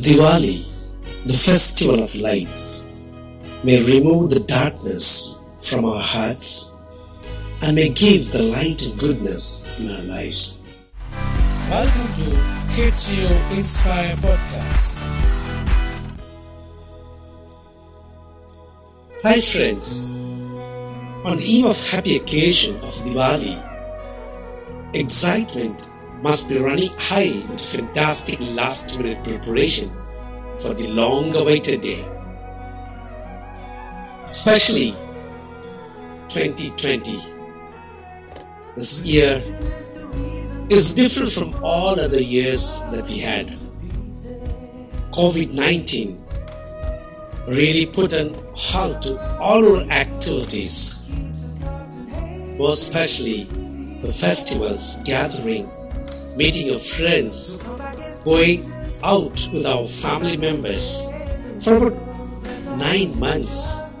Diwali, the festival of lights, may remove the darkness from our hearts and may give the light of goodness in our lives. Welcome to You Inspire Podcast. Hi friends, on the eve of happy occasion of Diwali, excitement must be running high with fantastic last minute preparation for the long awaited day. Especially 2020. This year is different from all other years that we had. COVID 19 really put an halt to all our activities, more especially the festivals, gathering, meeting of friends, going out with our family members. For about nine months,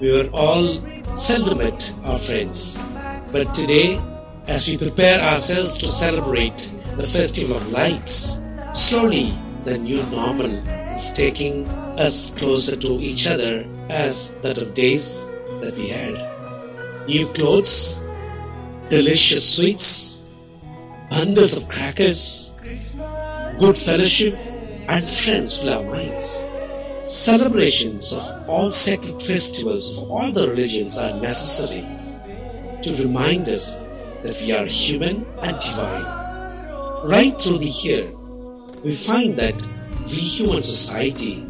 we were all seldom our friends. But today, as we prepare ourselves to celebrate the Festival of Lights, slowly the new normal is taking us closer to each other as that of days that we had. New clothes, delicious sweets, bundles of crackers, good fellowship, and friends fill our minds. Celebrations of all sacred festivals of all the religions are necessary to remind us that we are human and divine. Right through the year, we find that we human society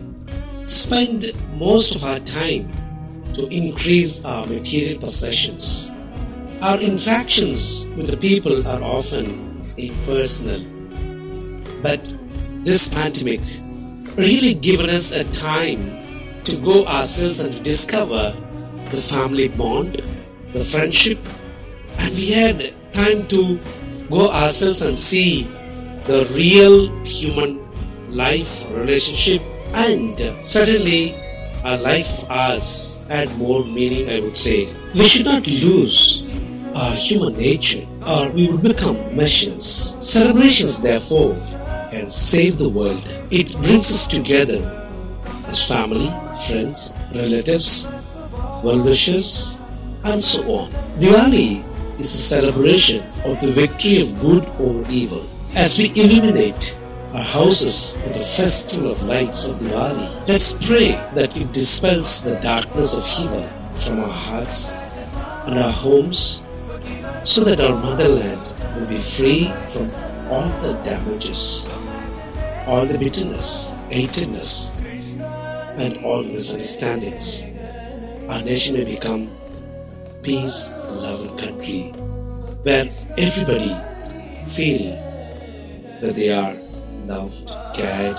spend most of our time to increase our material possessions. Our interactions with the people are often impersonal. But this pandemic really given us a time to go ourselves and to discover the family bond, the friendship, and we had time to go ourselves and see the real human life relationship and certainly our life of ours had more meaning i would say we should not lose our human nature or we would become machines celebrations therefore can save the world. It brings us together as family friends relatives well wishers and so on. Diwali is a celebration of the victory of good over evil. As we illuminate our houses with the festival of lights of Diwali, let's pray that it dispels the darkness of evil from our hearts and our homes so that our motherland will be free from all the damages, all the bitterness, hatredness, and all the misunderstandings. Our nation may become peace loving country where everybody feel that they are loved, cared,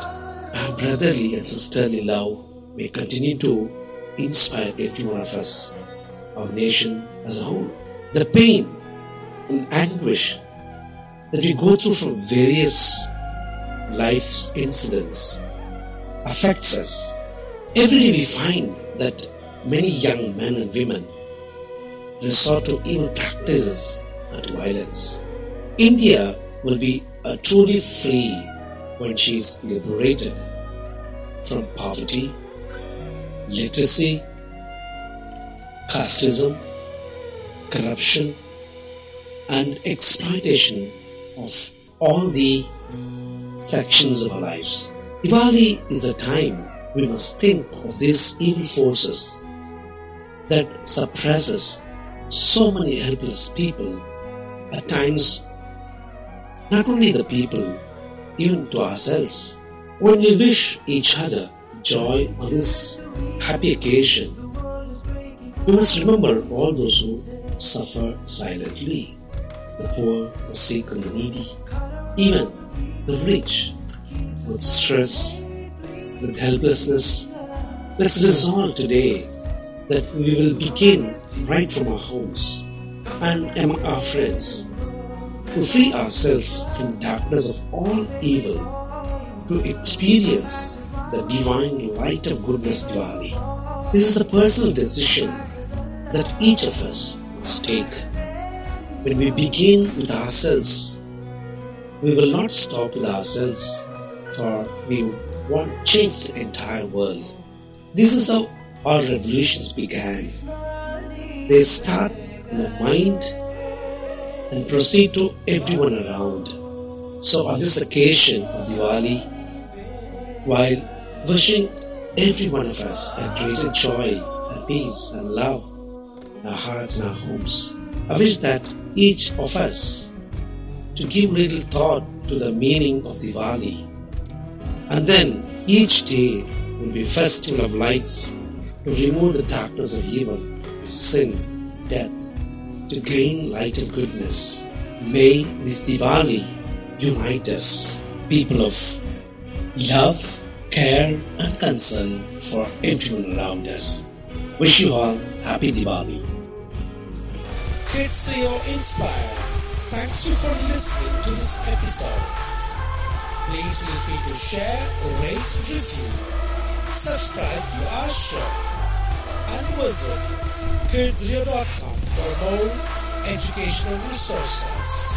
and brotherly and sisterly love may continue to inspire every one of us, our nation as a whole. The pain and anguish that we go through from various life's incidents affects us. Every day we find that many young men and women resort to evil practices and violence. India will be uh, truly free when she is liberated from poverty, literacy, casteism, corruption, and exploitation of all the sections of our lives. Diwali is a time we must think of these evil forces that suppresses so many helpless people. At times, not only the people, even to ourselves. When we wish each other joy on this happy occasion, we must remember all those who suffer silently the poor, the sick, and the needy, even the rich with stress, with helplessness. Let's resolve today that we will begin right from our homes and among our friends to free ourselves from the darkness of all evil to experience the divine light of goodness Diwali. This is a personal decision that each of us must take. When we begin with ourselves, we will not stop with ourselves, for we want to change the entire world. This is how all revolutions began. They start in the mind and proceed to everyone around. So on this occasion of Diwali, while wishing every one of us a greater joy and peace and love in our hearts and our homes, I wish that each of us to give little thought to the meaning of Diwali. And then each day will be festival of lights to remove the darkness of evil, sin, death, to gain light of goodness. May this Diwali unite us, people of love, care, and concern for everyone around us. Wish you all happy Diwali. Kids Trio Inspire. Thanks you for listening to this episode. Please feel free to share, rate, review, subscribe to our show, and visit kidsrio.com for more educational resources.